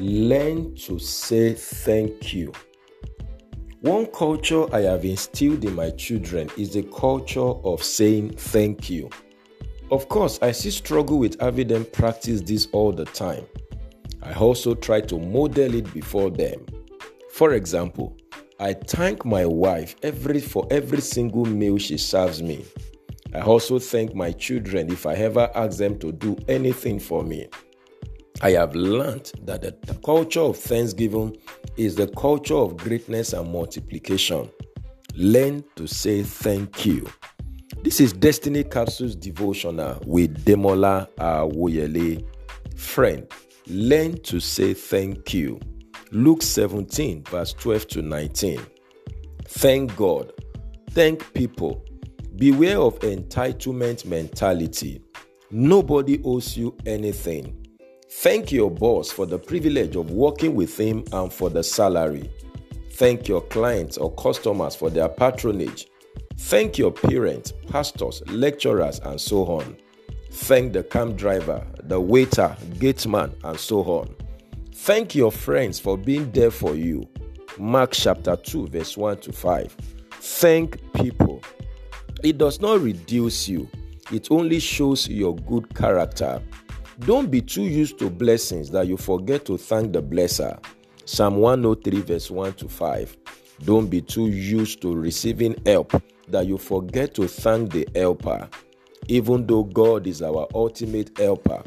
Learn to say thank you. One culture I have instilled in my children is the culture of saying thank you. Of course, I still struggle with having them practice this all the time. I also try to model it before them. For example, I thank my wife every for every single meal she serves me. I also thank my children if I ever ask them to do anything for me. I have learned that the culture of thanksgiving is the culture of greatness and multiplication. Learn to say thank you. This is Destiny Capsules Devotional with Demola Awoyele. Friend, learn to say thank you. Luke 17, verse 12 to 19. Thank God. Thank people. Beware of entitlement mentality. Nobody owes you anything. Thank your boss for the privilege of working with him and for the salary. Thank your clients or customers for their patronage. Thank your parents, pastors, lecturers, and so on. Thank the camp driver, the waiter, gateman, and so on. Thank your friends for being there for you. Mark chapter 2, verse 1 to 5. Thank people. It does not reduce you, it only shows your good character. Don't be too used to blessings that you forget to thank the blesser. Psalm 103, verse 1 to 5. Don't be too used to receiving help that you forget to thank the helper. Even though God is our ultimate helper,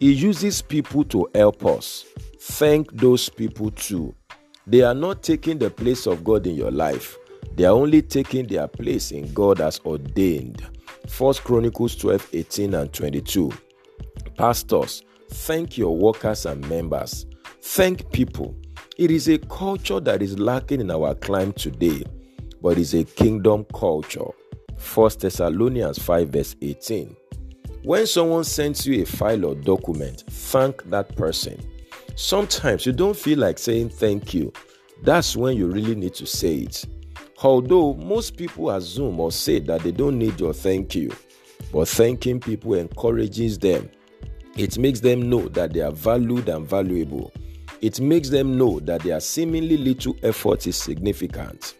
He uses people to help us. Thank those people too. They are not taking the place of God in your life. They are only taking their place in God as ordained. 1 Chronicles 12, 18 and 22. Pastors, thank your workers and members. Thank people. It is a culture that is lacking in our clime today, but it's a kingdom culture. 1 Thessalonians 5, verse 18. When someone sends you a file or document, thank that person. Sometimes you don't feel like saying thank you. That's when you really need to say it. Although most people assume or say that they don't need your thank you, but thanking people encourages them it makes them know that they are valued and valuable. It makes them know that their seemingly little effort is significant.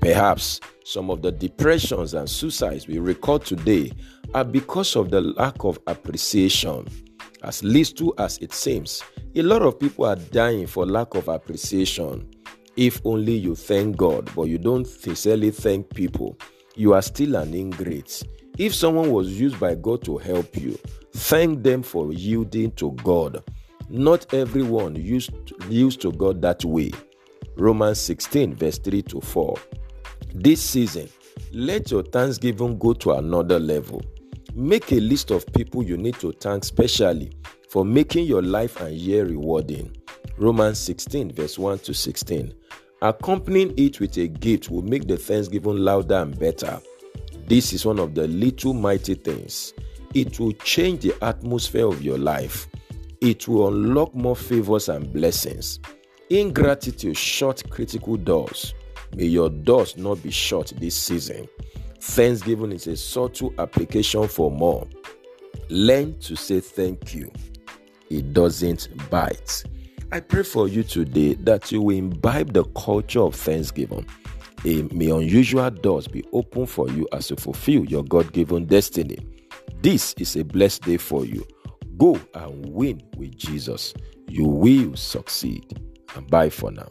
Perhaps some of the depressions and suicides we record today are because of the lack of appreciation. As little as it seems, a lot of people are dying for lack of appreciation. If only you thank God, but you don't sincerely thank people, you are still an ingrate. If someone was used by God to help you, thank them for yielding to God. Not everyone used used to God that way. Romans 16, verse 3 to 4. This season, let your thanksgiving go to another level. Make a list of people you need to thank specially for making your life and year rewarding. Romans 16, verse 1 to 16. Accompanying it with a gift will make the thanksgiving louder and better. This is one of the little mighty things. It will change the atmosphere of your life. It will unlock more favors and blessings. Ingratitude shut critical doors. May your doors not be shut this season. Thanksgiving is a subtle application for more. Learn to say thank you. It doesn't bite. I pray for you today that you will imbibe the culture of thanksgiving may unusual doors be open for you as you fulfill your God given destiny. This is a blessed day for you. Go and win with Jesus. You will succeed. And bye for now.